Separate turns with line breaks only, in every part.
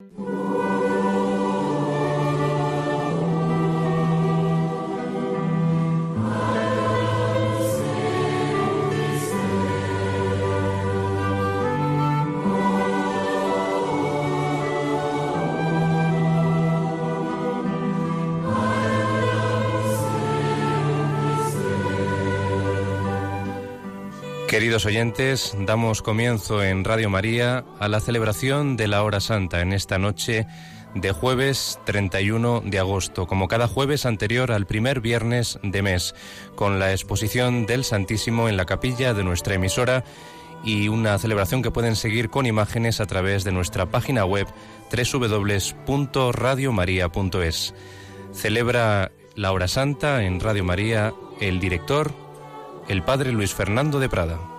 you Queridos oyentes, damos comienzo en Radio María a la celebración de la Hora Santa en esta noche de jueves 31 de agosto, como cada jueves anterior al primer viernes de mes, con la exposición del Santísimo en la capilla de nuestra emisora y una celebración que pueden seguir con imágenes a través de nuestra página web www.radiomaria.es. Celebra la Hora Santa en Radio María el director el padre Luis Fernando de Prada.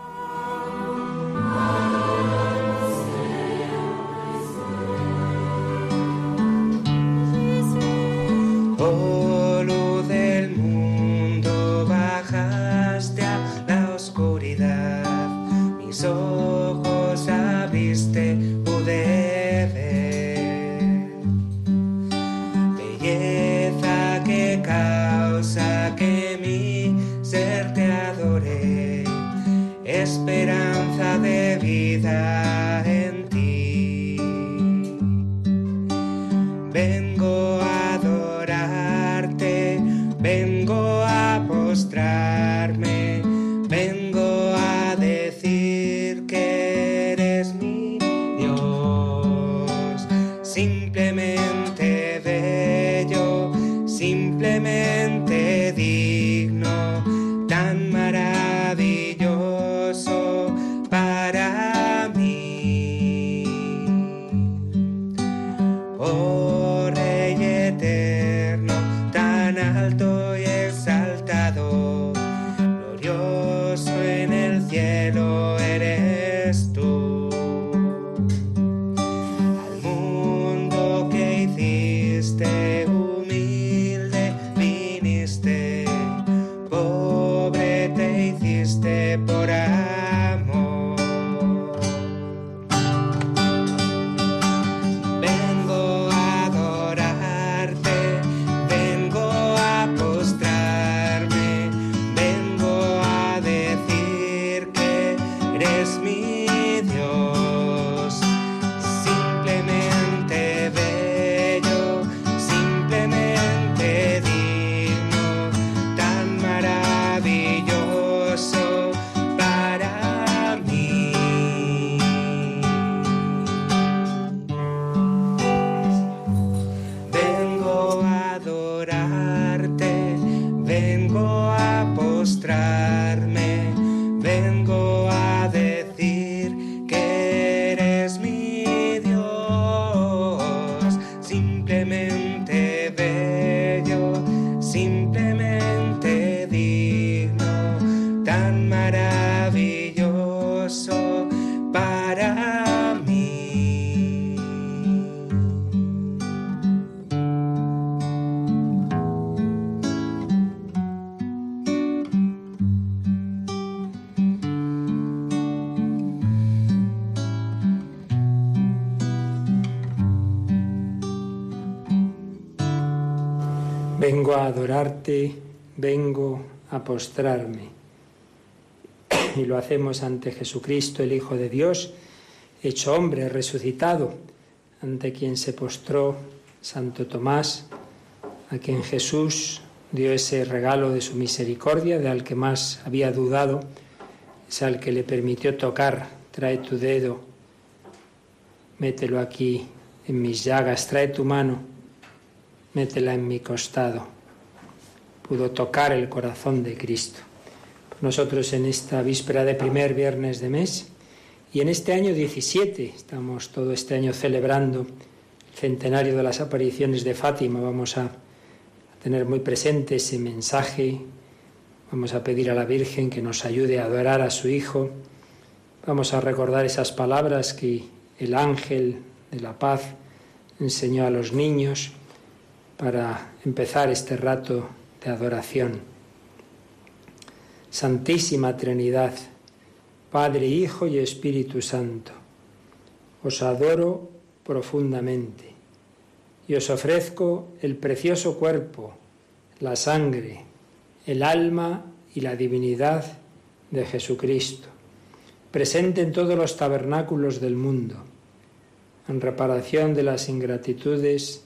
Vengo a adorarte, vengo a postrarme. Y lo hacemos ante Jesucristo, el Hijo de Dios, hecho hombre, resucitado, ante quien se postró Santo Tomás, a quien Jesús dio ese regalo de su misericordia, de al que más había dudado, es al que le permitió tocar, trae tu dedo, mételo aquí en mis llagas, trae tu mano métela en mi costado. Pudo tocar el corazón de Cristo. Nosotros en esta víspera de primer viernes de mes y en este año 17, estamos todo este año celebrando el centenario de las apariciones de Fátima, vamos a tener muy presente ese mensaje, vamos a pedir a la Virgen que nos ayude a adorar a su Hijo, vamos a recordar esas palabras que el ángel de la paz enseñó a los niños, para empezar este rato de adoración. Santísima Trinidad, Padre, Hijo y Espíritu Santo, os adoro profundamente. Y os ofrezco el precioso cuerpo, la sangre, el alma y la divinidad de Jesucristo, presente en todos los tabernáculos del mundo, en reparación de las ingratitudes,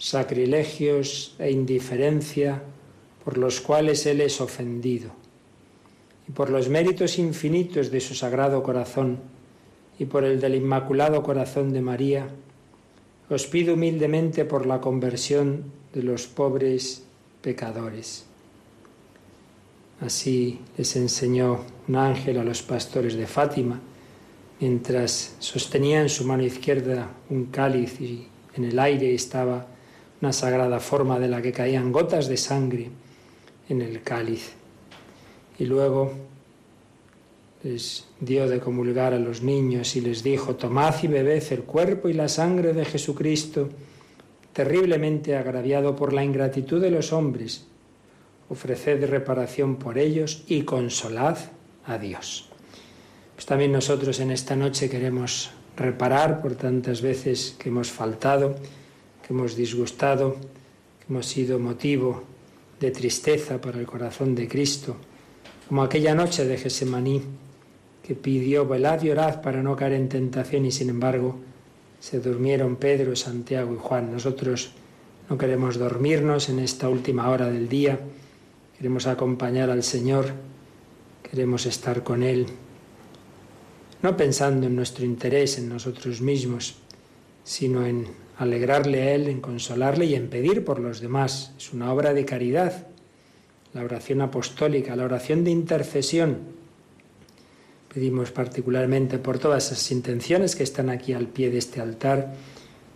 sacrilegios e indiferencia por los cuales Él es ofendido, y por los méritos infinitos de su sagrado corazón, y por el del Inmaculado Corazón de María, os pido humildemente por la conversión de los pobres pecadores. Así les enseñó un ángel a los pastores de Fátima, mientras sostenía en su mano izquierda un cáliz y en el aire estaba una sagrada forma de la que caían gotas de sangre en el cáliz. Y luego les dio de comulgar a los niños y les dijo, tomad y bebed el cuerpo y la sangre de Jesucristo, terriblemente agraviado por la ingratitud de los hombres, ofreced reparación por ellos y consolad a Dios. Pues también nosotros en esta noche queremos reparar por tantas veces que hemos faltado, hemos disgustado, hemos sido motivo de tristeza para el corazón de Cristo, como aquella noche de Gesemaní que pidió velad y orad para no caer en tentación y sin embargo se durmieron Pedro, Santiago y Juan. Nosotros no queremos dormirnos en esta última hora del día, queremos acompañar al Señor, queremos estar con Él, no pensando en nuestro interés, en nosotros mismos, sino en alegrarle a Él, en consolarle y en pedir por los demás. Es una obra de caridad, la oración apostólica, la oración de intercesión Pedimos particularmente por todas esas intenciones que están aquí al pie de este altar,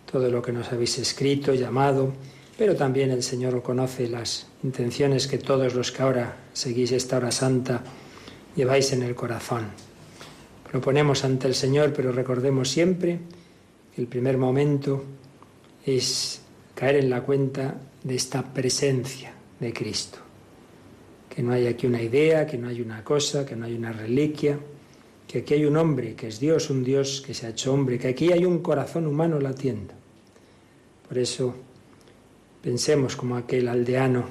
todo lo que nos habéis escrito, llamado, pero también el Señor conoce las intenciones que todos los que ahora seguís esta hora santa lleváis en el corazón. Lo ponemos ante el Señor, pero recordemos siempre el primer momento es caer en la cuenta de esta presencia de Cristo. Que no hay aquí una idea, que no hay una cosa, que no hay una reliquia, que aquí hay un hombre que es Dios, un Dios que se ha hecho hombre, que aquí hay un corazón humano latiendo. Por eso pensemos como aquel aldeano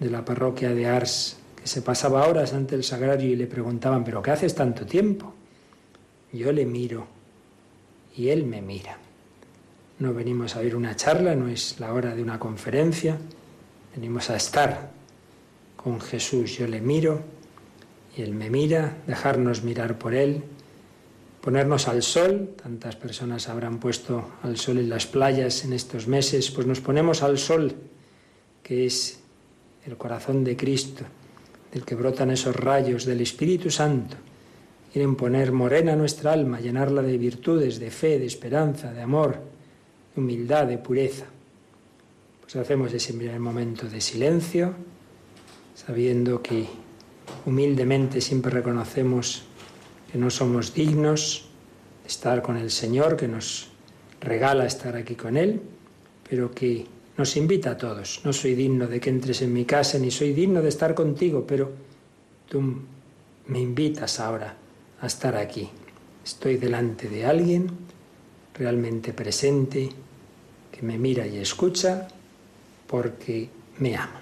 de la parroquia de Ars, que se pasaba horas ante el sagrario y le preguntaban, ¿pero qué haces tanto tiempo? Yo le miro y él me mira. No venimos a oír una charla, no es la hora de una conferencia, venimos a estar con Jesús. Yo le miro y Él me mira, dejarnos mirar por Él, ponernos al sol, tantas personas habrán puesto al sol en las playas en estos meses, pues nos ponemos al sol, que es el corazón de Cristo, del que brotan esos rayos del Espíritu Santo. Quieren poner morena nuestra alma, llenarla de virtudes, de fe, de esperanza, de amor, humildad, de pureza. Pues hacemos ese primer momento de silencio, sabiendo que humildemente siempre reconocemos que no somos dignos de estar con el Señor, que nos regala estar aquí con Él, pero que nos invita a todos. No soy digno de que entres en mi casa, ni soy digno de estar contigo, pero tú me invitas ahora a estar aquí. Estoy delante de alguien realmente presente, que me mira y escucha, porque me ama.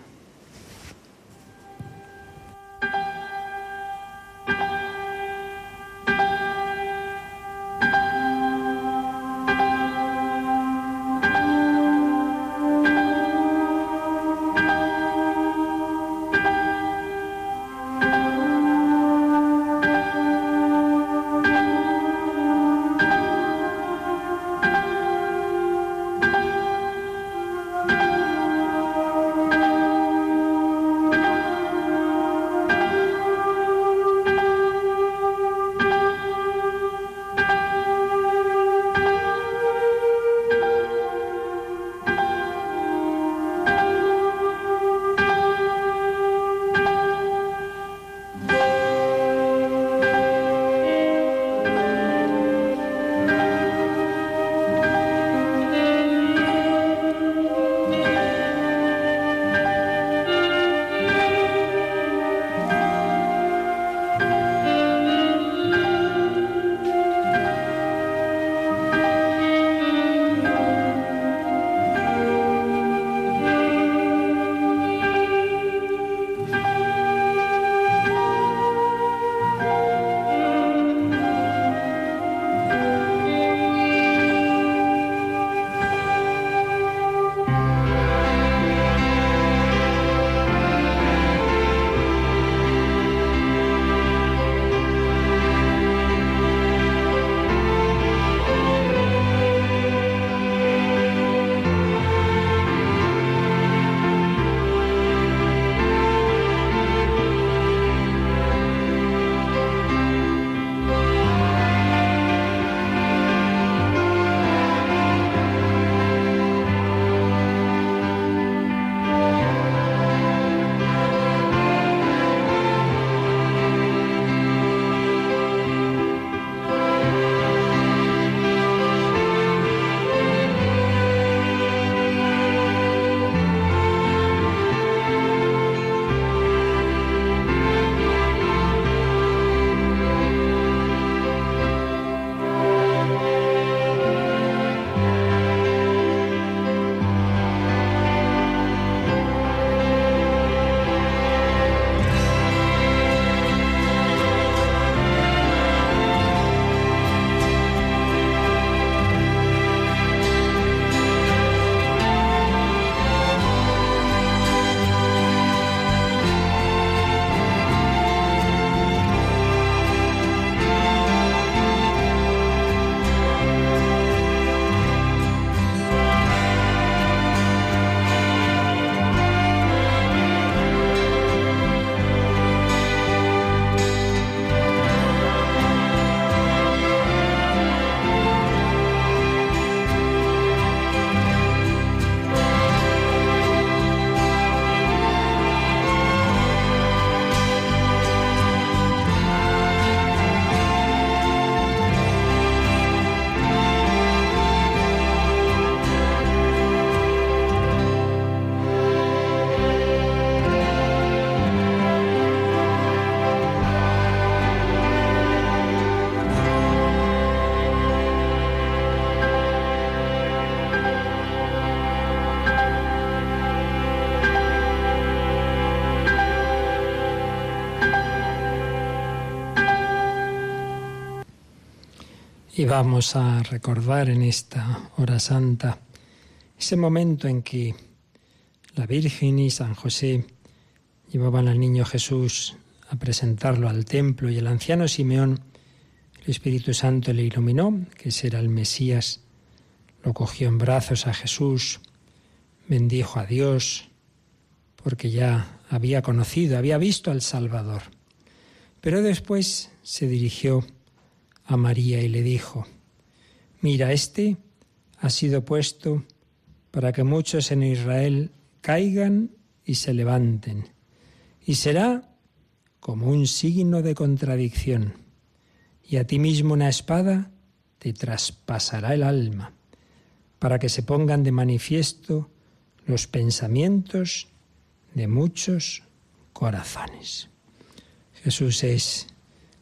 Y vamos a recordar en esta hora santa ese momento en que la Virgen y San José llevaban al niño Jesús a presentarlo al templo y el anciano Simeón, el Espíritu Santo le iluminó, que era el Mesías, lo cogió en brazos a Jesús, bendijo a Dios, porque ya había conocido, había visto al Salvador. Pero después se dirigió a María y le dijo, mira, este ha sido puesto para que muchos en Israel caigan y se levanten, y será como un signo de contradicción, y a ti mismo una espada te traspasará el alma, para que se pongan de manifiesto los pensamientos de muchos corazones. Jesús es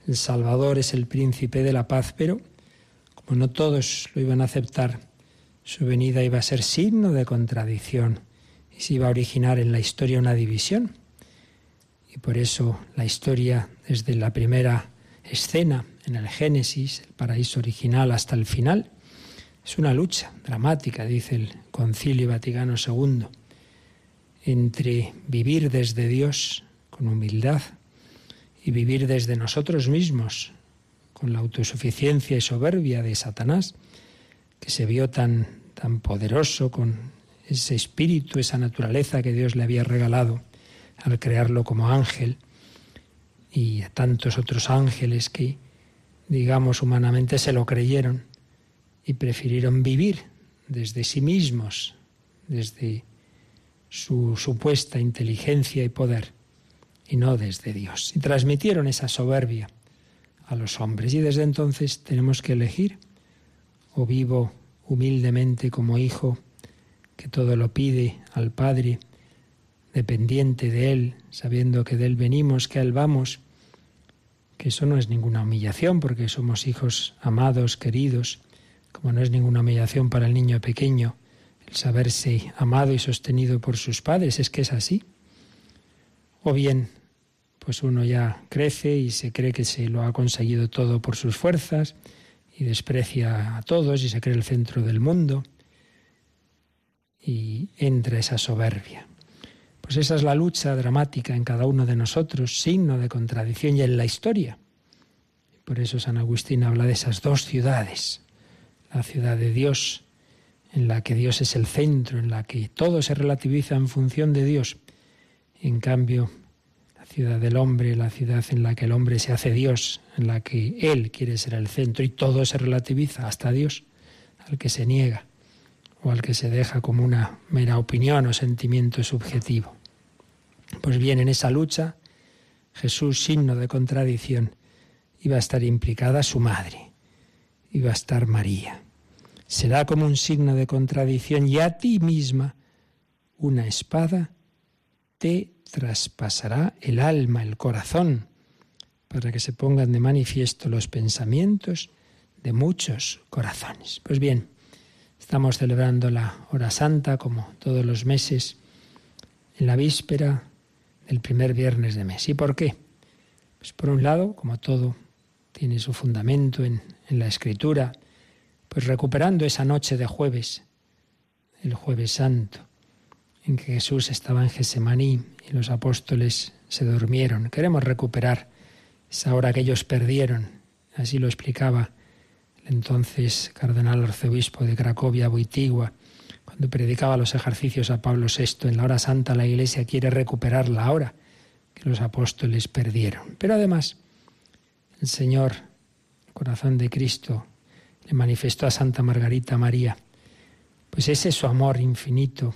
el Salvador es el príncipe de la paz, pero como no todos lo iban a aceptar, su venida iba a ser signo de contradicción y se iba a originar en la historia una división. Y por eso la historia, desde la primera escena en el Génesis, el paraíso original, hasta el final, es una lucha dramática, dice el Concilio Vaticano II, entre vivir desde Dios con humildad y vivir desde nosotros mismos, con la autosuficiencia y soberbia de Satanás, que se vio tan, tan poderoso con ese espíritu, esa naturaleza que Dios le había regalado al crearlo como ángel, y a tantos otros ángeles que, digamos, humanamente se lo creyeron y prefirieron vivir desde sí mismos, desde su supuesta inteligencia y poder, y no desde Dios. Y transmitieron esa soberbia a los hombres. Y desde entonces tenemos que elegir o vivo humildemente como hijo, que todo lo pide al Padre, dependiente de Él, sabiendo que de Él venimos, que a Él vamos, que eso no es ninguna humillación, porque somos hijos amados, queridos, como no es ninguna humillación para el niño pequeño el saberse amado y sostenido por sus padres, es que es así. O bien pues uno ya crece y se cree que se lo ha conseguido todo por sus fuerzas y desprecia a todos y se cree el centro del mundo y entra esa soberbia. Pues esa es la lucha dramática en cada uno de nosotros, signo de contradicción y en la historia. Por eso San Agustín habla de esas dos ciudades, la ciudad de Dios, en la que Dios es el centro, en la que todo se relativiza en función de Dios, en cambio ciudad del hombre, la ciudad en la que el hombre se hace Dios, en la que Él quiere ser el centro y todo se relativiza, hasta Dios, al que se niega o al que se deja como una mera opinión o sentimiento subjetivo. Pues bien, en esa lucha, Jesús, signo de contradicción, iba a estar implicada su madre, iba a estar María. Será como un signo de contradicción y a ti misma una espada te traspasará el alma, el corazón, para que se pongan de manifiesto los pensamientos de muchos corazones. Pues bien, estamos celebrando la hora santa como todos los meses en la víspera del primer viernes de mes. ¿Y por qué? Pues por un lado, como todo tiene su fundamento en, en la escritura, pues recuperando esa noche de jueves, el jueves santo, en que Jesús estaba en Gesemaní y los apóstoles se durmieron. Queremos recuperar esa hora que ellos perdieron. Así lo explicaba el entonces cardenal arzobispo de Cracovia, Boitigua, cuando predicaba los ejercicios a Pablo VI. En la hora santa la Iglesia quiere recuperar la hora que los apóstoles perdieron. Pero además, el Señor, el corazón de Cristo, le manifestó a Santa Margarita María, pues ese es su amor infinito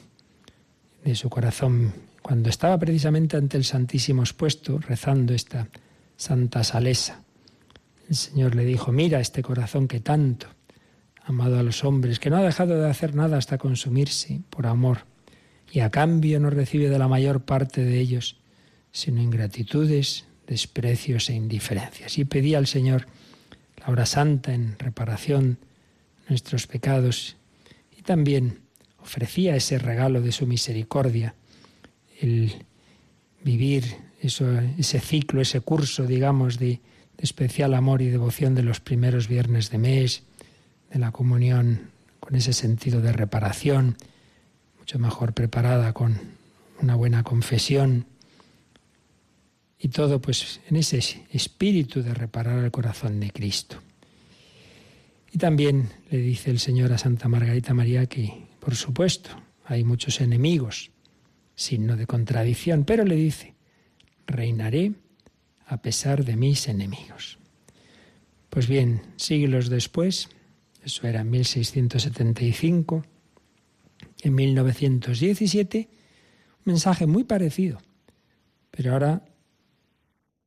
de su corazón cuando estaba precisamente ante el Santísimo expuesto, rezando esta Santa Salesa. El Señor le dijo, mira este corazón que tanto ha amado a los hombres, que no ha dejado de hacer nada hasta consumirse por amor, y a cambio no recibe de la mayor parte de ellos, sino ingratitudes, desprecios e indiferencias. Y pedía al Señor la hora santa en reparación de nuestros pecados y también ofrecía ese regalo de su misericordia, el vivir ese ciclo, ese curso, digamos, de, de especial amor y devoción de los primeros viernes de mes, de la comunión con ese sentido de reparación, mucho mejor preparada con una buena confesión y todo pues en ese espíritu de reparar el corazón de Cristo. Y también le dice el Señor a Santa Margarita María que, por supuesto, hay muchos enemigos, signo de contradicción, pero le dice, reinaré a pesar de mis enemigos. Pues bien, siglos después, eso era en 1675, en 1917, un mensaje muy parecido, pero ahora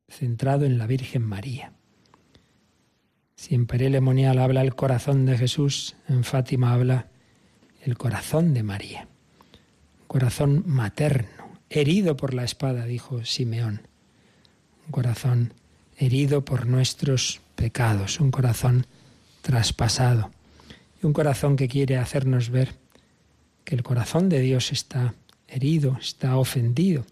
centrado en la Virgen María. Si en Perelemonial habla el corazón de Jesús, en Fátima habla el corazón de María. Un corazón materno, herido por la espada, dijo Simeón. Un corazón herido por nuestros pecados, un corazón traspasado y un corazón que quiere hacernos ver que el corazón de Dios está herido, está ofendido.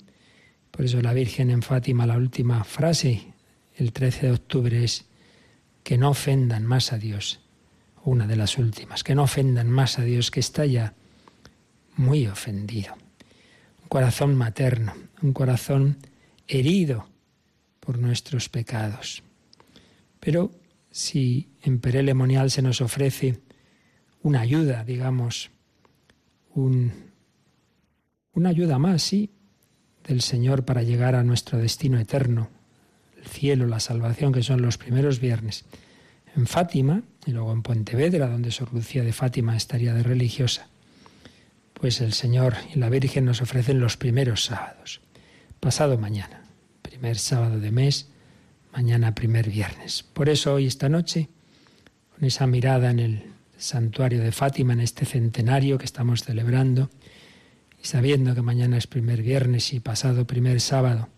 Por eso la Virgen en Fátima, la última frase, el 13 de octubre, es que no ofendan más a Dios. Una de las últimas, que no ofendan más a Dios, que está ya muy ofendido. Un corazón materno, un corazón herido por nuestros pecados. Pero si en Perelemonial se nos ofrece una ayuda, digamos, un, una ayuda más, sí, del Señor para llegar a nuestro destino eterno, el cielo, la salvación, que son los primeros viernes. En Fátima, y luego en Pontevedra, donde Sor Lucía de Fátima estaría de religiosa, pues el Señor y la Virgen nos ofrecen los primeros sábados. Pasado mañana, primer sábado de mes, mañana primer viernes. Por eso hoy, esta noche, con esa mirada en el santuario de Fátima, en este centenario que estamos celebrando, y sabiendo que mañana es primer viernes y pasado primer sábado,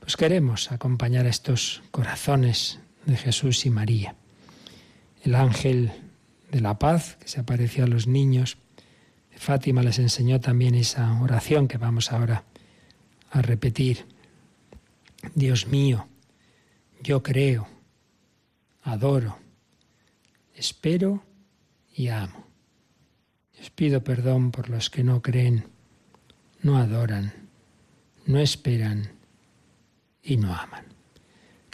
pues queremos acompañar a estos corazones de Jesús y María. El ángel de la paz que se apareció a los niños Fátima les enseñó también esa oración que vamos ahora a repetir. Dios mío, yo creo, adoro, espero y amo. Les pido perdón por los que no creen, no adoran, no esperan y no aman.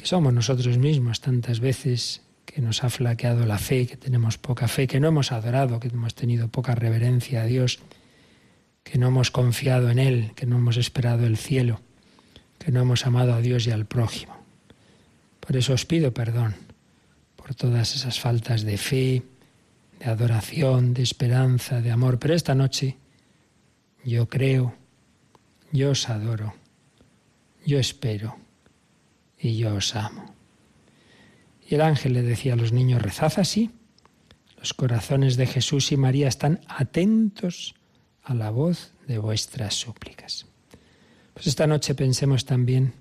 Que somos nosotros mismos tantas veces que nos ha flaqueado la fe, que tenemos poca fe, que no hemos adorado, que hemos tenido poca reverencia a Dios, que no hemos confiado en Él, que no hemos esperado el cielo, que no hemos amado a Dios y al prójimo. Por eso os pido perdón por todas esas faltas de fe, de adoración, de esperanza, de amor. Pero esta noche yo creo, yo os adoro, yo espero y yo os amo. Y el ángel le decía a los niños, rezad así. Los corazones de Jesús y María están atentos a la voz de vuestras súplicas. Pues esta noche pensemos también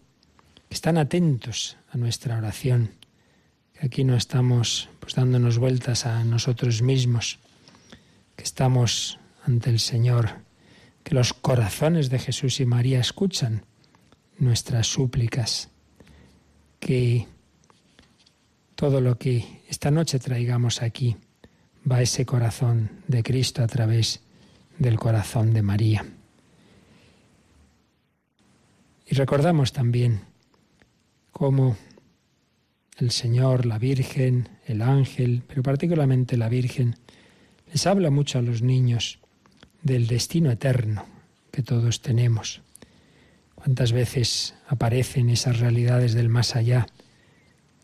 que están atentos a nuestra oración, que aquí no estamos pues dándonos vueltas a nosotros mismos, que estamos ante el Señor, que los corazones de Jesús y María escuchan nuestras súplicas, que todo lo que esta noche traigamos aquí va a ese corazón de Cristo a través del corazón de María. Y recordamos también cómo el Señor, la Virgen, el ángel, pero particularmente la Virgen, les habla mucho a los niños del destino eterno que todos tenemos. ¿Cuántas veces aparecen esas realidades del más allá?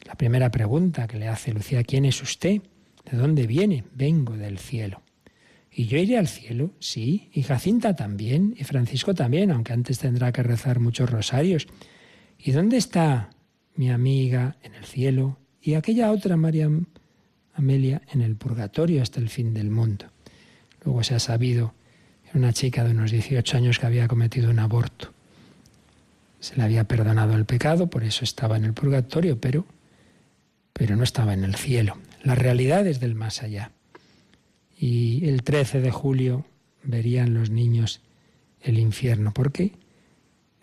La primera pregunta que le hace Lucía, ¿quién es usted? ¿De dónde viene? Vengo del cielo. ¿Y yo iré al cielo? Sí. ¿Y Jacinta también? ¿Y Francisco también? Aunque antes tendrá que rezar muchos rosarios. ¿Y dónde está mi amiga en el cielo y aquella otra María Amelia en el purgatorio hasta el fin del mundo. Luego se ha sabido que una chica de unos 18 años que había cometido un aborto. Se le había perdonado el pecado, por eso estaba en el purgatorio, pero, pero no estaba en el cielo. Las realidades del más allá. Y el 13 de julio verían los niños el infierno. ¿Por qué?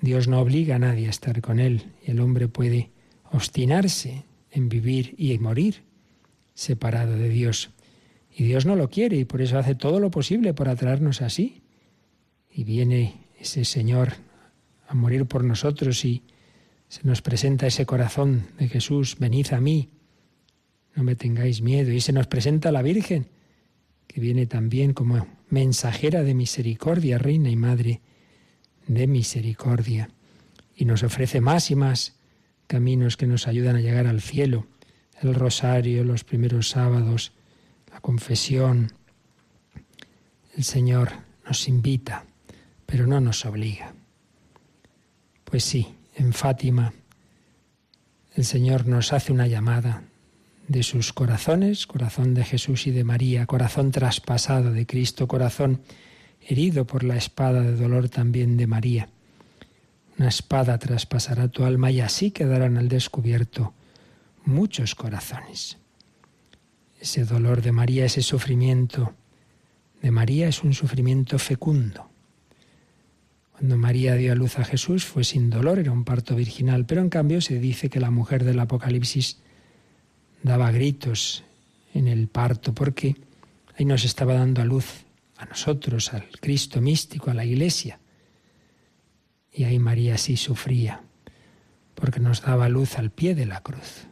Dios no obliga a nadie a estar con él el hombre puede obstinarse en vivir y morir separado de Dios. Y Dios no lo quiere y por eso hace todo lo posible por atraernos así. Y viene ese Señor a morir por nosotros y se nos presenta ese corazón de Jesús, venid a mí, no me tengáis miedo. Y se nos presenta la Virgen, que viene también como mensajera de misericordia, reina y madre de misericordia. Y nos ofrece más y más caminos que nos ayudan a llegar al cielo. El rosario, los primeros sábados, la confesión. El Señor nos invita, pero no nos obliga. Pues sí, en Fátima el Señor nos hace una llamada de sus corazones, corazón de Jesús y de María, corazón traspasado de Cristo, corazón herido por la espada de dolor también de María. Una espada traspasará tu alma y así quedarán al descubierto muchos corazones. Ese dolor de María, ese sufrimiento de María es un sufrimiento fecundo. Cuando María dio a luz a Jesús fue sin dolor, era un parto virginal, pero en cambio se dice que la mujer del Apocalipsis daba gritos en el parto porque ahí nos estaba dando a luz a nosotros, al Cristo místico, a la Iglesia. Y ahí María sí sufría, porque nos daba luz al pie de la cruz.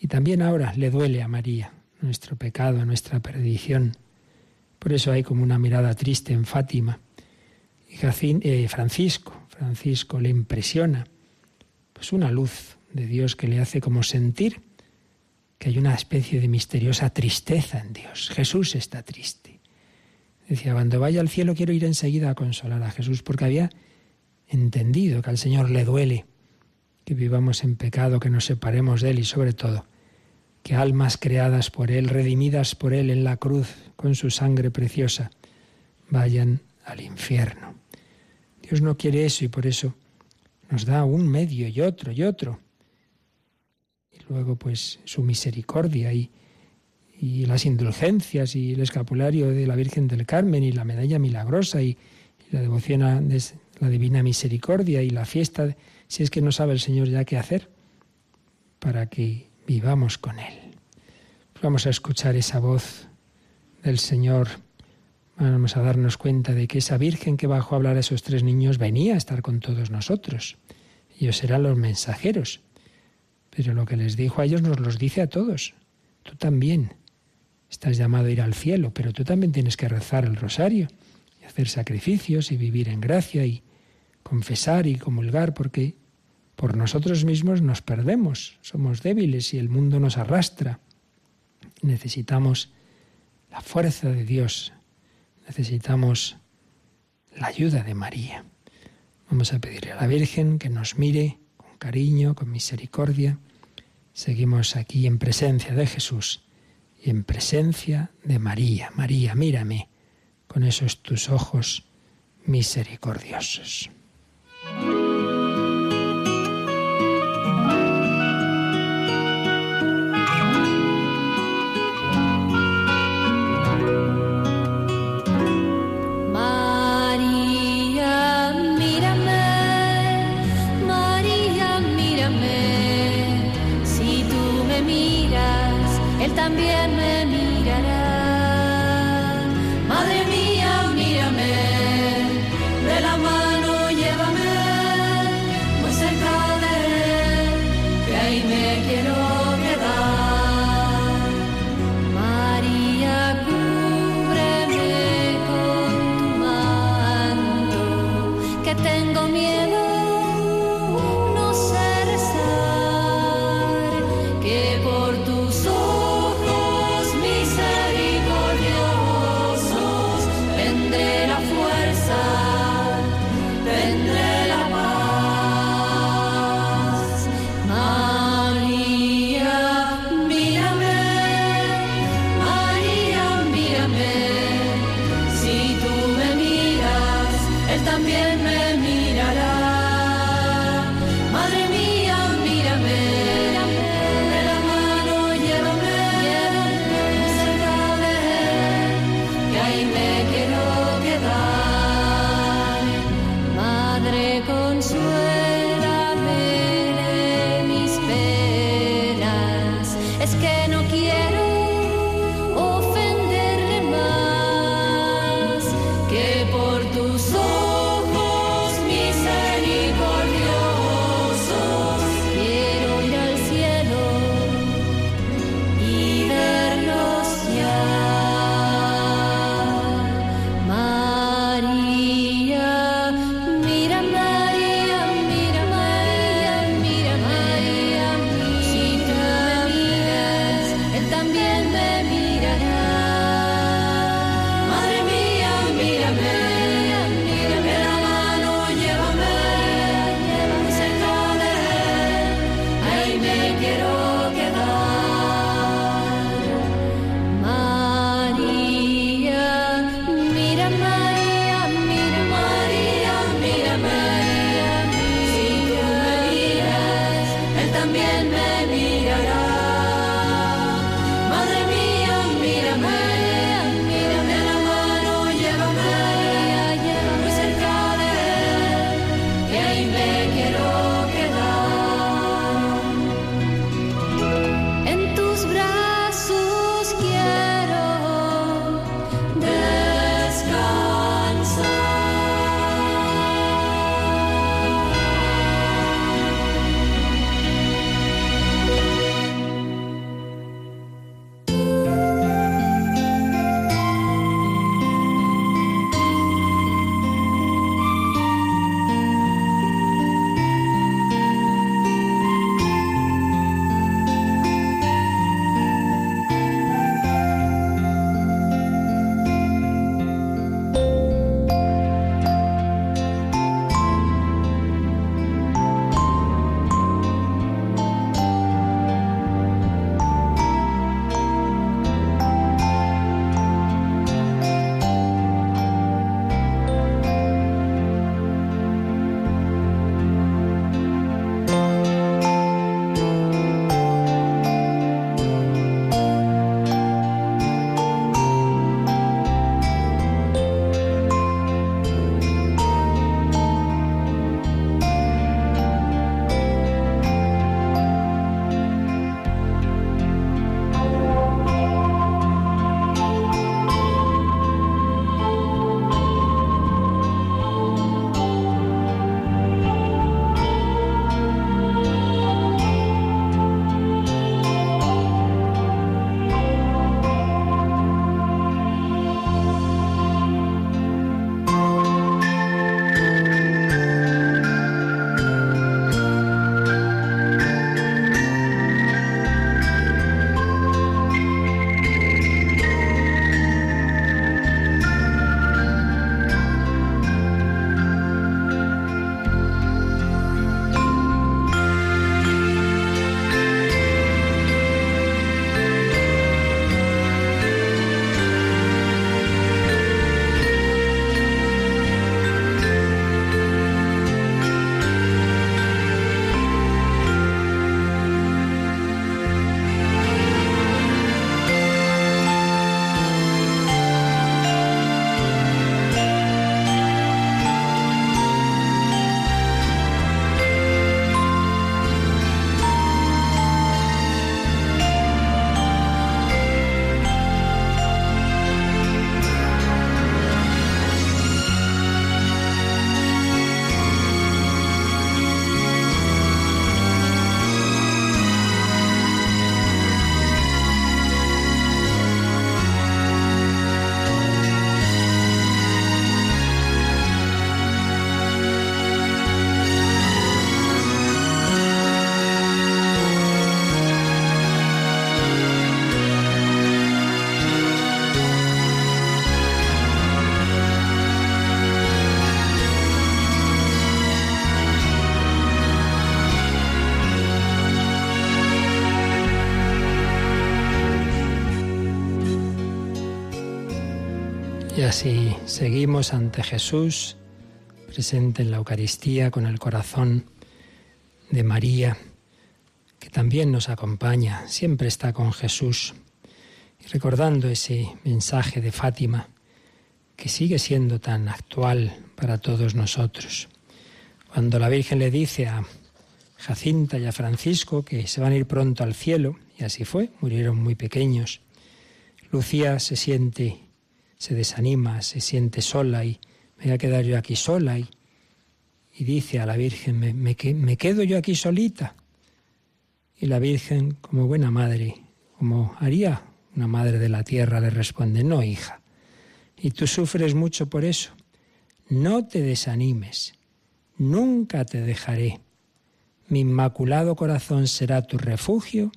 Y también ahora le duele a María nuestro pecado, nuestra perdición. Por eso hay como una mirada triste en Fátima. Eh, Francisco, Francisco le impresiona pues una luz de Dios que le hace como sentir que hay una especie de misteriosa tristeza en Dios. Jesús está triste. Decía, cuando vaya al cielo quiero ir enseguida a consolar a Jesús porque había entendido que al Señor le duele que vivamos en pecado, que nos separemos de Él y sobre todo que almas creadas por Él, redimidas por Él en la cruz con su sangre preciosa, vayan al infierno. Dios no quiere eso y por eso nos da un medio y otro y otro. Y luego pues su misericordia y, y las indulgencias y el escapulario de la Virgen del Carmen y la medalla milagrosa y, la devoción a la divina misericordia y la fiesta, si es que no sabe el Señor ya qué hacer para que vivamos con Él. Vamos a escuchar esa voz del Señor. Vamos a darnos cuenta de que esa Virgen que bajó a hablar a esos tres niños venía a estar con todos nosotros. Ellos eran los mensajeros. Pero lo que les dijo a ellos nos los dice a todos. Tú también estás llamado a ir al cielo, pero tú también tienes que rezar el rosario y hacer sacrificios y vivir en gracia y confesar y comulgar, porque por nosotros mismos nos perdemos, somos débiles y el mundo nos arrastra. Necesitamos la fuerza de Dios, necesitamos la ayuda de María. Vamos a pedirle a la Virgen que nos mire con cariño, con misericordia. Seguimos aquí en presencia de Jesús y en presencia de María. María, mírame con esos tus ojos misericordiosos. Así seguimos ante Jesús, presente en la Eucaristía con el corazón de María, que también nos acompaña, siempre está con Jesús. Y recordando ese mensaje de Fátima, que sigue siendo tan actual para todos nosotros. Cuando la Virgen le dice a Jacinta y a Francisco que se van a ir pronto al cielo, y así fue, murieron muy pequeños, Lucía se siente se desanima, se siente sola y me voy a quedar yo aquí sola y, y dice a la Virgen, me, me, me quedo yo aquí solita. Y la Virgen, como buena madre, como haría una madre de la tierra, le responde, no, hija, y tú sufres mucho por eso. No te desanimes, nunca te dejaré. Mi inmaculado corazón será tu refugio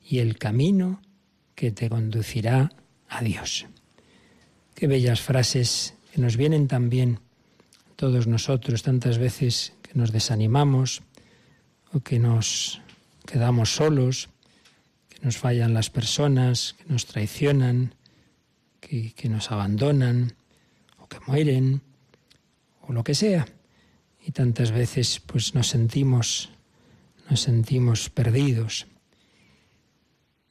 y el camino que te conducirá a Dios. Bellas frases que nos vienen también todos nosotros tantas veces que nos desanimamos o que nos quedamos solos, que nos fallan las personas, que nos traicionan, que, que nos abandonan o que mueren o lo que sea. Y tantas veces pues nos sentimos nos sentimos perdidos.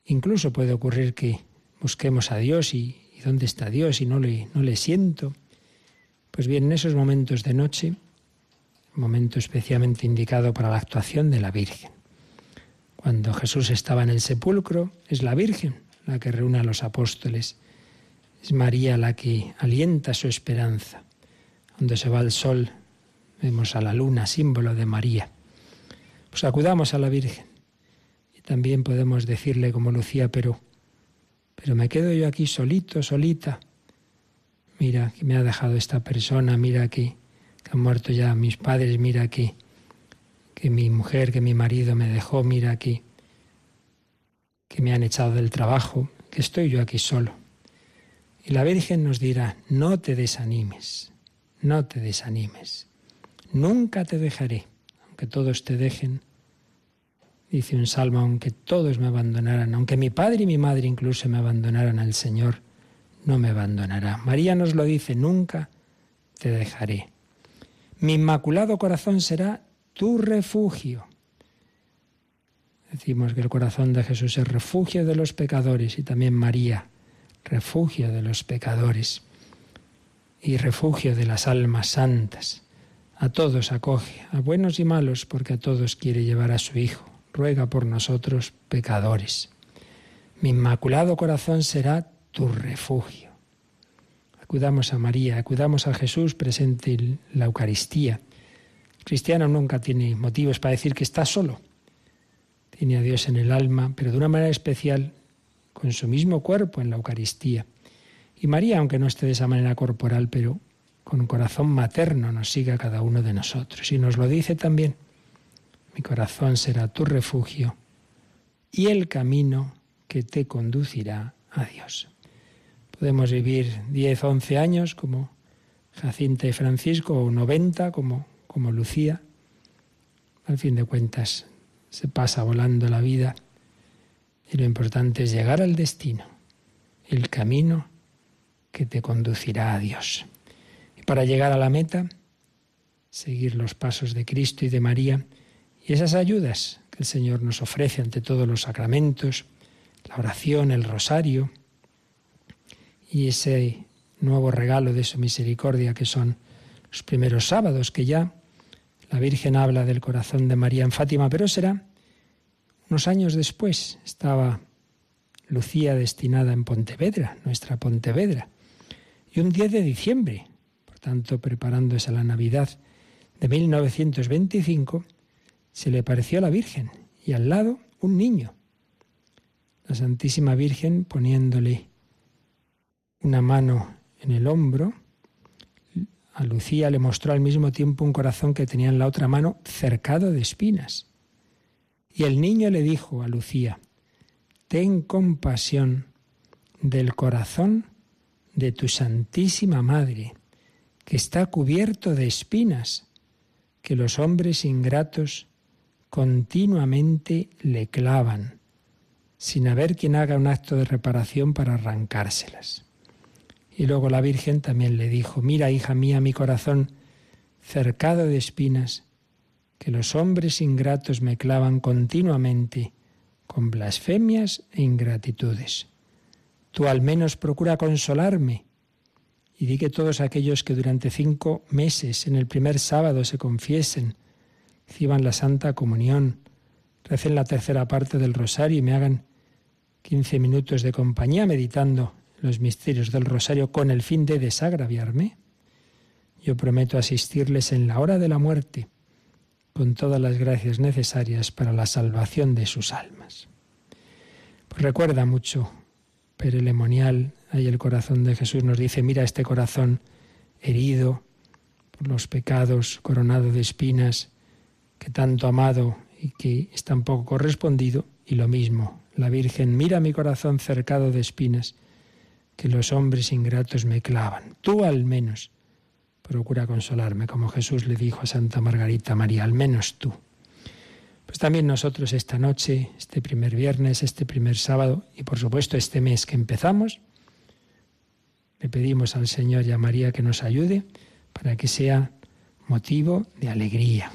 Incluso puede ocurrir que busquemos a Dios y, dónde está Dios y no le, no le siento. Pues bien, en esos momentos de noche, momento especialmente indicado para la actuación de la Virgen. Cuando Jesús estaba en el sepulcro, es la Virgen la que reúne a los apóstoles. Es María la que alienta su esperanza. Cuando se va el sol, vemos a la luna, símbolo de María. Pues acudamos a la Virgen. Y también podemos decirle como Lucía, pero pero me quedo yo aquí solito, solita. Mira que me ha dejado esta persona, mira que, que han muerto ya mis padres, mira que, que mi mujer, que mi marido me dejó, mira que, que me han echado del trabajo, que estoy yo aquí solo. Y la Virgen nos dirá, no te desanimes, no te desanimes, nunca te dejaré, aunque todos te dejen, Dice un salmo, aunque todos me abandonaran, aunque mi padre y mi madre incluso me abandonaran, el Señor no me abandonará. María nos lo dice, nunca te dejaré. Mi inmaculado corazón será tu refugio. Decimos que el corazón de Jesús es refugio de los pecadores y también María, refugio de los pecadores y refugio de las almas santas. A todos acoge, a buenos y malos, porque a todos quiere llevar a su Hijo ruega por nosotros pecadores. Mi inmaculado corazón será tu refugio. Acudamos a María, acudamos a Jesús presente en la Eucaristía. El cristiano nunca tiene motivos para decir que está solo. Tiene a Dios en el alma, pero de una manera especial con su mismo cuerpo en la Eucaristía. Y María, aunque no esté de esa manera corporal, pero con un corazón materno nos sigue a cada uno de nosotros. Y nos lo dice también mi corazón será tu refugio y el camino que te conducirá a Dios. Podemos vivir 10, 11 años como Jacinta y Francisco o 90 como, como Lucía. Al fin de cuentas, se pasa volando la vida y lo importante es llegar al destino, el camino que te conducirá a Dios. Y para llegar a la meta, seguir los pasos de Cristo y de María, y esas ayudas que el Señor nos ofrece ante todos los sacramentos, la oración, el rosario y ese nuevo regalo de su misericordia que son los primeros sábados que ya la Virgen habla del corazón de María en Fátima, pero será unos años después. Estaba Lucía destinada en Pontevedra, nuestra Pontevedra, y un 10 de diciembre, por tanto preparándose a la Navidad de 1925, se le pareció a la Virgen y al lado un niño. La Santísima Virgen poniéndole una mano en el hombro, a Lucía le mostró al mismo tiempo un corazón que tenía en la otra mano cercado de espinas. Y el niño le dijo a Lucía, Ten compasión del corazón de tu Santísima Madre, que está cubierto de espinas, que los hombres ingratos continuamente le clavan, sin haber quien haga un acto de reparación para arrancárselas. Y luego la Virgen también le dijo, mira, hija mía, mi corazón cercado de espinas, que los hombres ingratos me clavan continuamente con blasfemias e ingratitudes. Tú al menos procura consolarme y di que todos aquellos que durante cinco meses en el primer sábado se confiesen, reciban la Santa Comunión, recen la tercera parte del rosario y me hagan quince minutos de compañía meditando los misterios del rosario con el fin de desagraviarme, yo prometo asistirles en la hora de la muerte con todas las gracias necesarias para la salvación de sus almas. Pues recuerda mucho Perelemonial, ahí el corazón de Jesús nos dice, mira este corazón herido por los pecados, coronado de espinas, que tanto amado y que es tan poco correspondido, y lo mismo, la Virgen, mira mi corazón cercado de espinas, que los hombres ingratos me clavan. Tú al menos procura consolarme, como Jesús le dijo a Santa Margarita María, al menos tú. Pues también nosotros esta noche, este primer viernes, este primer sábado y por supuesto este mes que empezamos, le pedimos al Señor y a María que nos ayude para que sea motivo de alegría,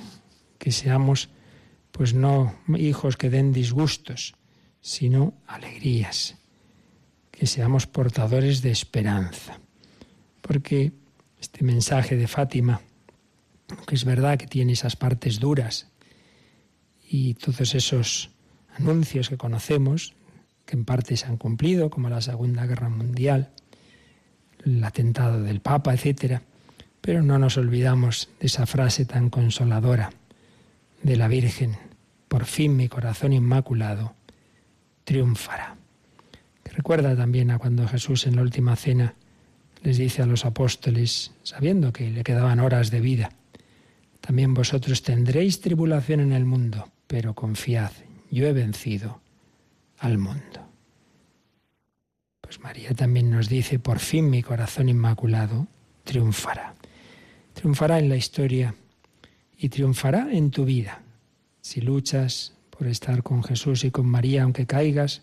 que seamos pues no hijos que den disgustos, sino alegrías, que seamos portadores de esperanza. Porque este mensaje de Fátima, que es verdad que tiene esas partes duras y todos esos anuncios que conocemos, que en parte se han cumplido, como la Segunda Guerra Mundial, el atentado del Papa, etc. Pero no nos olvidamos de esa frase tan consoladora de la Virgen, por fin mi corazón inmaculado triunfará. Recuerda también a cuando Jesús en la última cena les dice a los apóstoles, sabiendo que le quedaban horas de vida, también vosotros tendréis tribulación en el mundo, pero confiad, yo he vencido al mundo. Pues María también nos dice, por fin mi corazón inmaculado triunfará. Triunfará en la historia y triunfará en tu vida. Si luchas por estar con Jesús y con María, aunque caigas,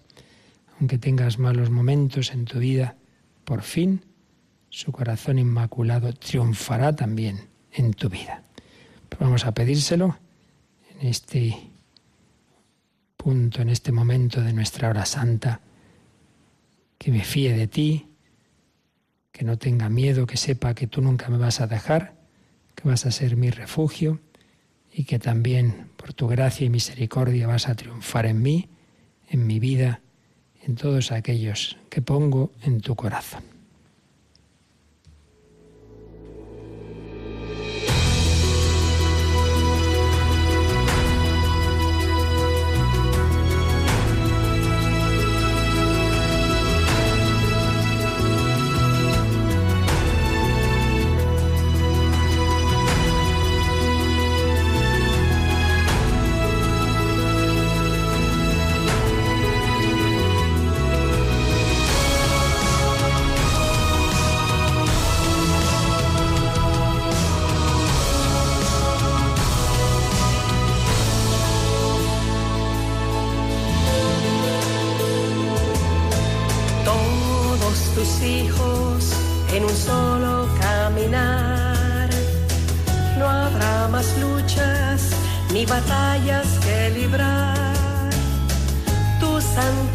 aunque tengas malos momentos en tu vida, por fin su corazón inmaculado triunfará también en tu vida. Vamos a pedírselo en este punto, en este momento de nuestra hora santa, que me fíe de ti, que no tenga miedo, que sepa que tú nunca me vas a dejar, que vas a ser mi refugio y que también por tu gracia y misericordia vas a triunfar en mí, en mi vida, en todos aquellos que pongo en tu corazón.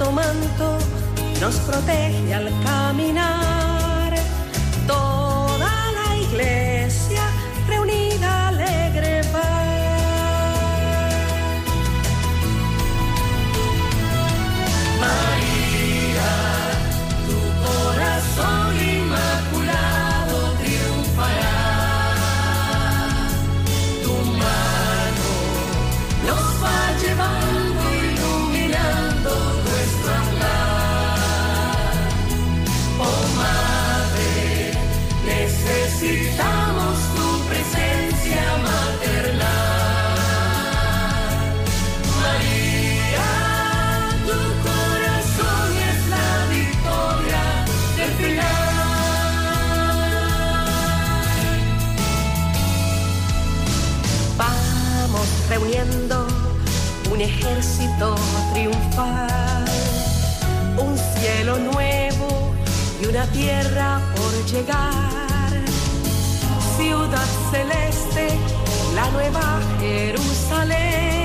manto nos protege al caminar.
Ejército triunfal, un cielo nuevo y una tierra por llegar. Ciudad celeste, la nueva Jerusalén.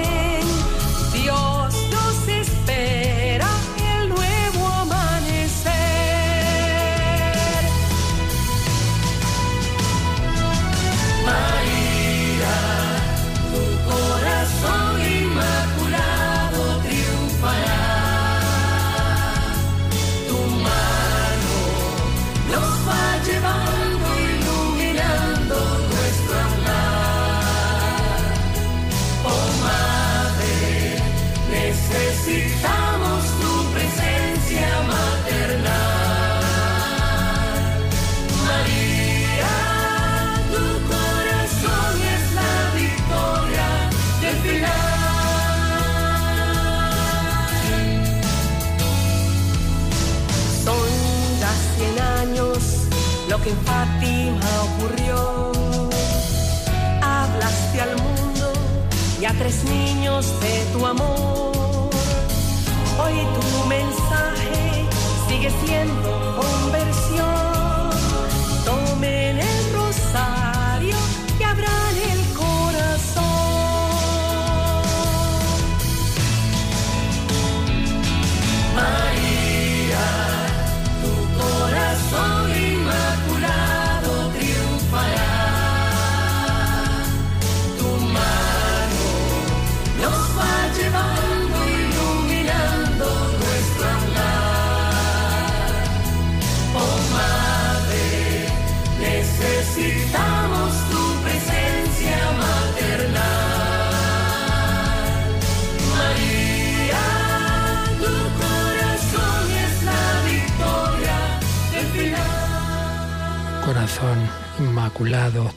Tres niños de tu amor. Hoy tu mensaje sigue siendo conversión.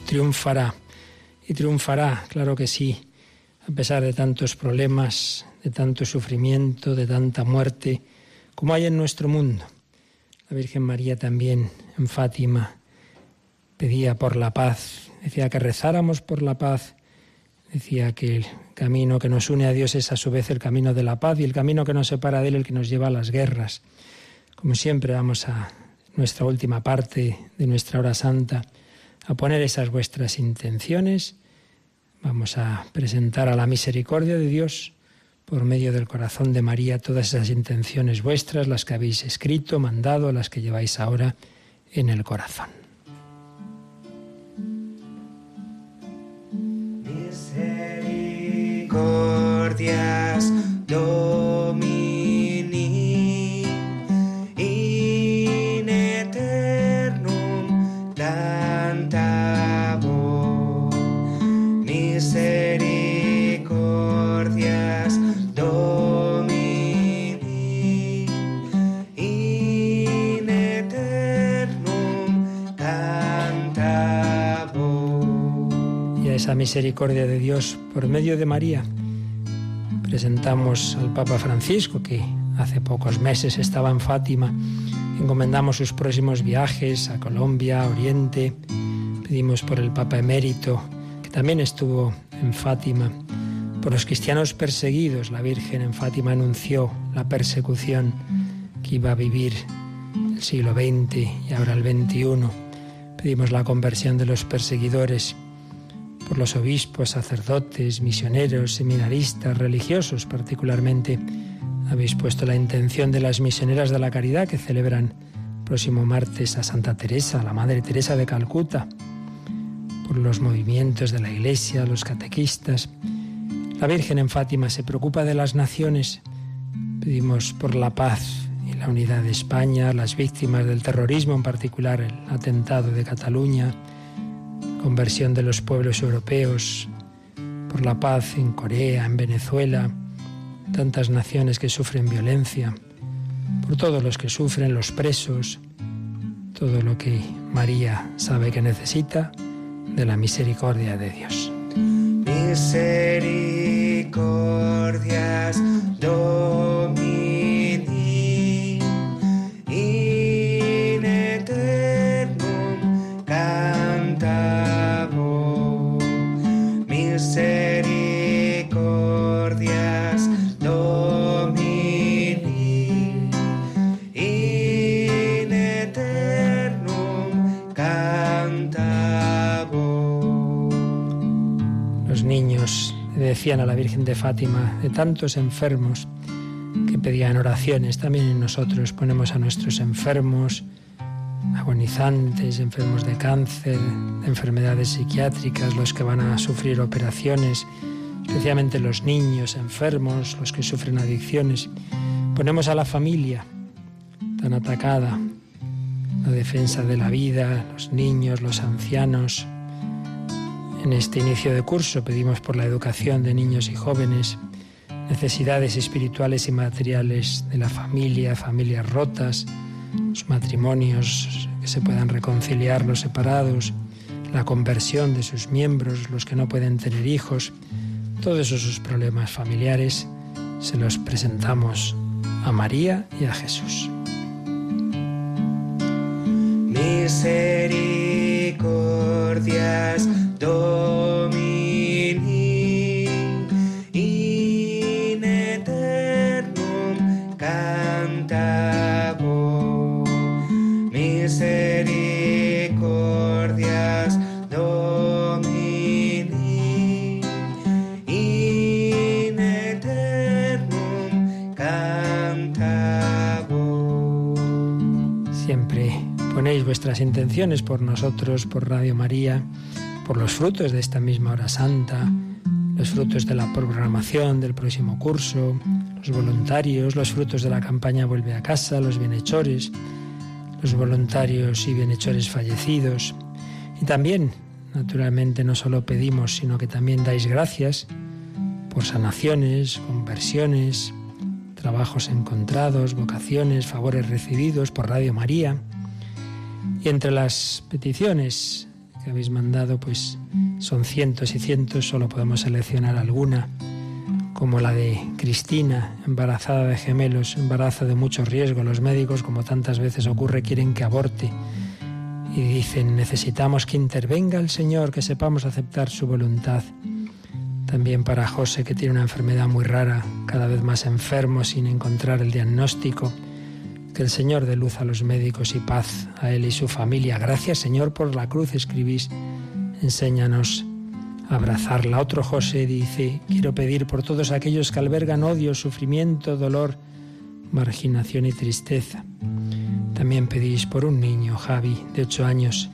Triunfará.
Y triunfará, claro que sí, a pesar de tantos problemas, de tanto sufrimiento, de tanta muerte, como hay en nuestro mundo. La Virgen María también en Fátima pedía por la paz, decía que rezáramos por la paz, decía que el camino que nos une a Dios es a su vez el camino de la paz y el camino que nos separa de Él el que nos lleva a las guerras. Como siempre vamos a nuestra última parte de nuestra hora santa a poner esas vuestras intenciones. Vamos a presentar a la misericordia de Dios por medio del corazón de María todas esas intenciones vuestras, las que habéis escrito, mandado, las que lleváis ahora en el corazón.
misericordias
misericordia de Dios por medio de María presentamos al Papa Francisco, que hace pocos meses estaba en Fátima. Encomendamos sus próximos viajes a Colombia, Oriente. Pedimos por el Papa emérito, que también estuvo en Fátima. Por los cristianos perseguidos, la Virgen en Fátima anunció la persecución que iba a vivir el siglo XX y ahora el XXI. Pedimos la conversión de los perseguidores por los obispos, sacerdotes, misioneros, seminaristas, religiosos particularmente. Habéis puesto la intención de las misioneras de la caridad que celebran próximo martes a Santa Teresa, la Madre Teresa de Calcuta, por los movimientos de la Iglesia, los catequistas. La Virgen en Fátima se preocupa de las naciones. Pedimos por la paz y la unidad de España, las víctimas del terrorismo, en particular el atentado de Cataluña, conversión de los pueblos europeos, por la paz en Corea, en Venezuela, tantas naciones que sufren violencia, por todos los que sufren, los presos, todo lo que María sabe que necesita de la misericordia de Dios.
misericordias
decían a la Virgen de Fátima, de tantos enfermos que pedían oraciones, también nosotros ponemos a nuestros enfermos, agonizantes, enfermos de cáncer, de enfermedades psiquiátricas, los que van a sufrir operaciones, especialmente los niños enfermos, los que sufren adicciones. Ponemos a la familia tan atacada, la defensa de la vida, los niños, los ancianos. En este inicio de curso pedimos por la educación de niños y jóvenes, necesidades espirituales y materiales de la familia, familias rotas, los matrimonios que se puedan reconciliar los separados, la conversión de sus miembros, los que no pueden tener hijos, todos esos problemas familiares se los presentamos a María y a Jesús.
Misericordias Domini in eternum cantabo. Misericordias Domini in eternum cantabo.
Siempre ponéis vuestras intenciones por nosotros, por Radio María, por los frutos de esta misma hora santa, los frutos de la programación del próximo curso, los voluntarios, los frutos de la campaña Vuelve a casa, los bienhechores, los voluntarios y bienhechores fallecidos. Y también, naturalmente, no solo pedimos, sino que también dais gracias por sanaciones, conversiones, trabajos encontrados, vocaciones, favores recibidos por Radio María. Y entre las peticiones que habéis mandado, pues son cientos y cientos, solo podemos seleccionar alguna, como la de Cristina, embarazada de gemelos, embarazo de mucho riesgo. Los médicos, como tantas veces ocurre, quieren que aborte. Y dicen, necesitamos que intervenga el Señor, que sepamos aceptar su voluntad. También para José, que tiene una enfermedad muy rara, cada vez más enfermo sin encontrar el diagnóstico. Que el Señor dé luz a los médicos y paz a él y su familia. Gracias, Señor, por la cruz, escribís. Enséñanos a abrazarla. Otro José dice, quiero pedir por todos aquellos que albergan odio, sufrimiento, dolor, marginación y tristeza. También pedís por un niño, Javi, de ocho años,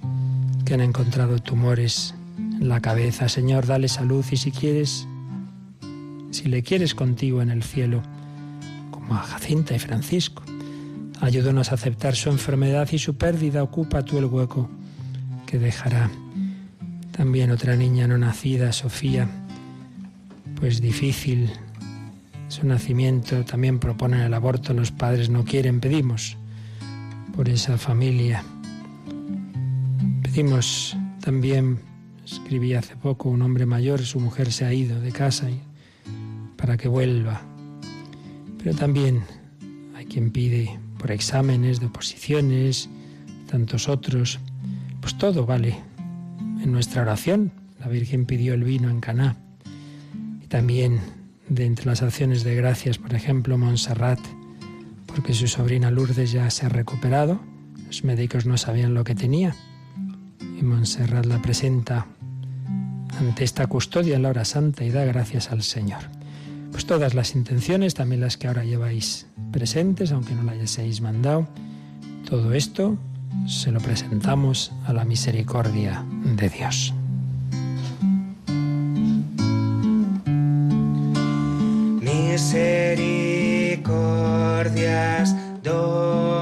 que han encontrado tumores en la cabeza. Señor, dale salud y si quieres, si le quieres contigo en el cielo, como a Jacinta y Francisco, ayúdanos a aceptar su enfermedad y su pérdida. Ocupa tú el hueco que dejará. También otra niña no nacida, Sofía, pues difícil su nacimiento. También proponen el aborto, los padres no quieren. Pedimos por esa familia. Pedimos también, escribí hace poco, un hombre mayor, su mujer se ha ido de casa para que vuelva. Pero también hay quien pide por exámenes de oposiciones, tantos otros. Pues todo vale. En nuestra oración, la Virgen pidió el vino en Caná. Y también de entre las acciones de gracias, por ejemplo, Montserrat, porque su sobrina Lourdes ya se ha recuperado. Los médicos no sabían lo que tenía. Y Montserrat la presenta ante esta custodia en la hora santa y da gracias al Señor. Pues todas las intenciones, también las que ahora lleváis presentes, aunque no las hayáis mandado, todo esto se lo presentamos a la misericordia de Dios.
Misericordias Domini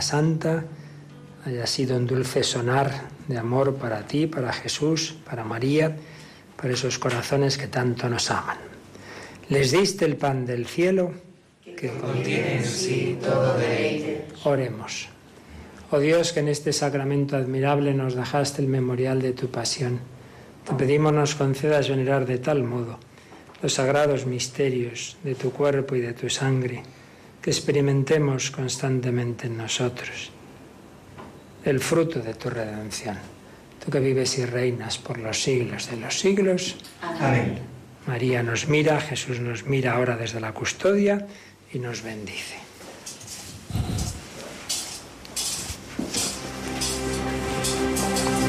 santa, haya sido un dulce sonar de amor para ti, para Jesús, para María, para esos corazones que tanto nos aman. Les diste el pan del cielo que contiene en sí todo deleite. Oremos. Oh Dios, que en este sacramento admirable nos dejaste el memorial de tu pasión, te pedimos nos concedas venerar de tal modo los sagrados misterios de tu cuerpo y de tu sangre, que experimentemos constantemente en nosotros el fruto de tu redención. Tú que vives y reinas por los siglos de los siglos.
Amén.
María nos mira, Jesús nos mira ahora desde la custodia y nos bendice.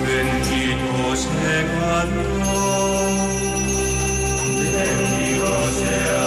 Bendito sea Dios, bendito sea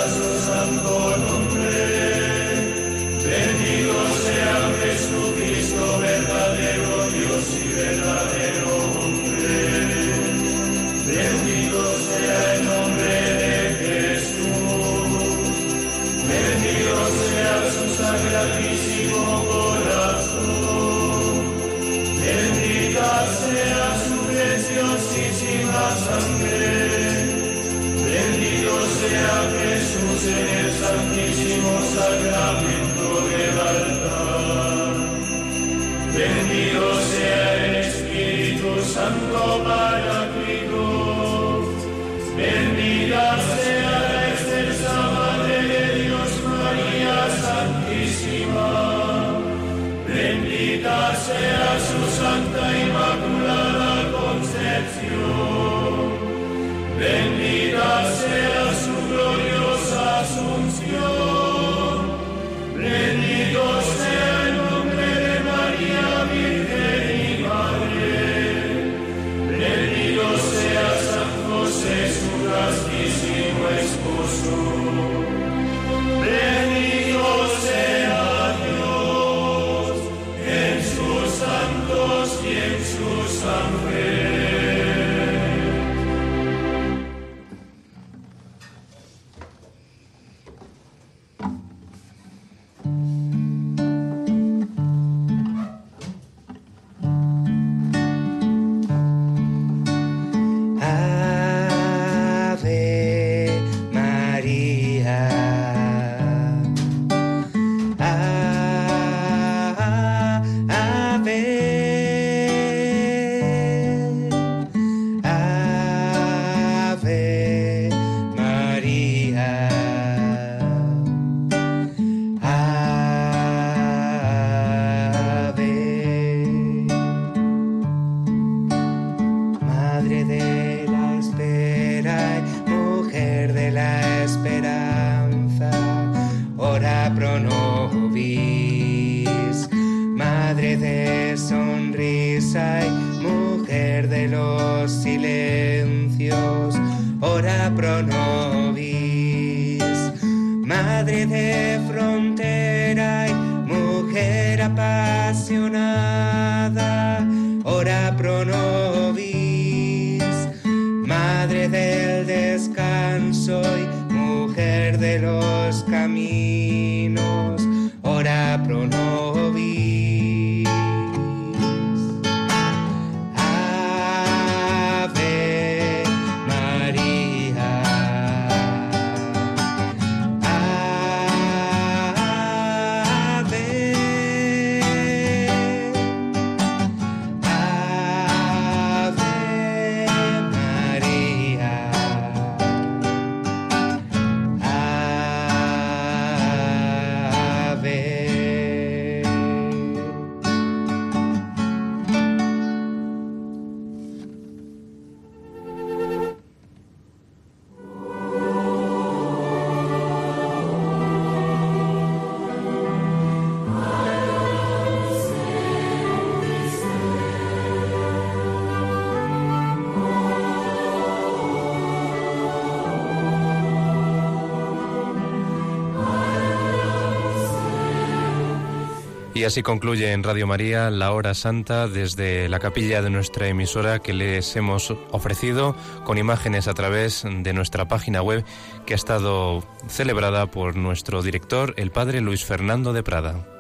Y así concluye en Radio María la hora santa desde la capilla de nuestra emisora que les hemos ofrecido con imágenes a través de nuestra página web que ha estado celebrada por nuestro director, el padre Luis Fernando de Prada.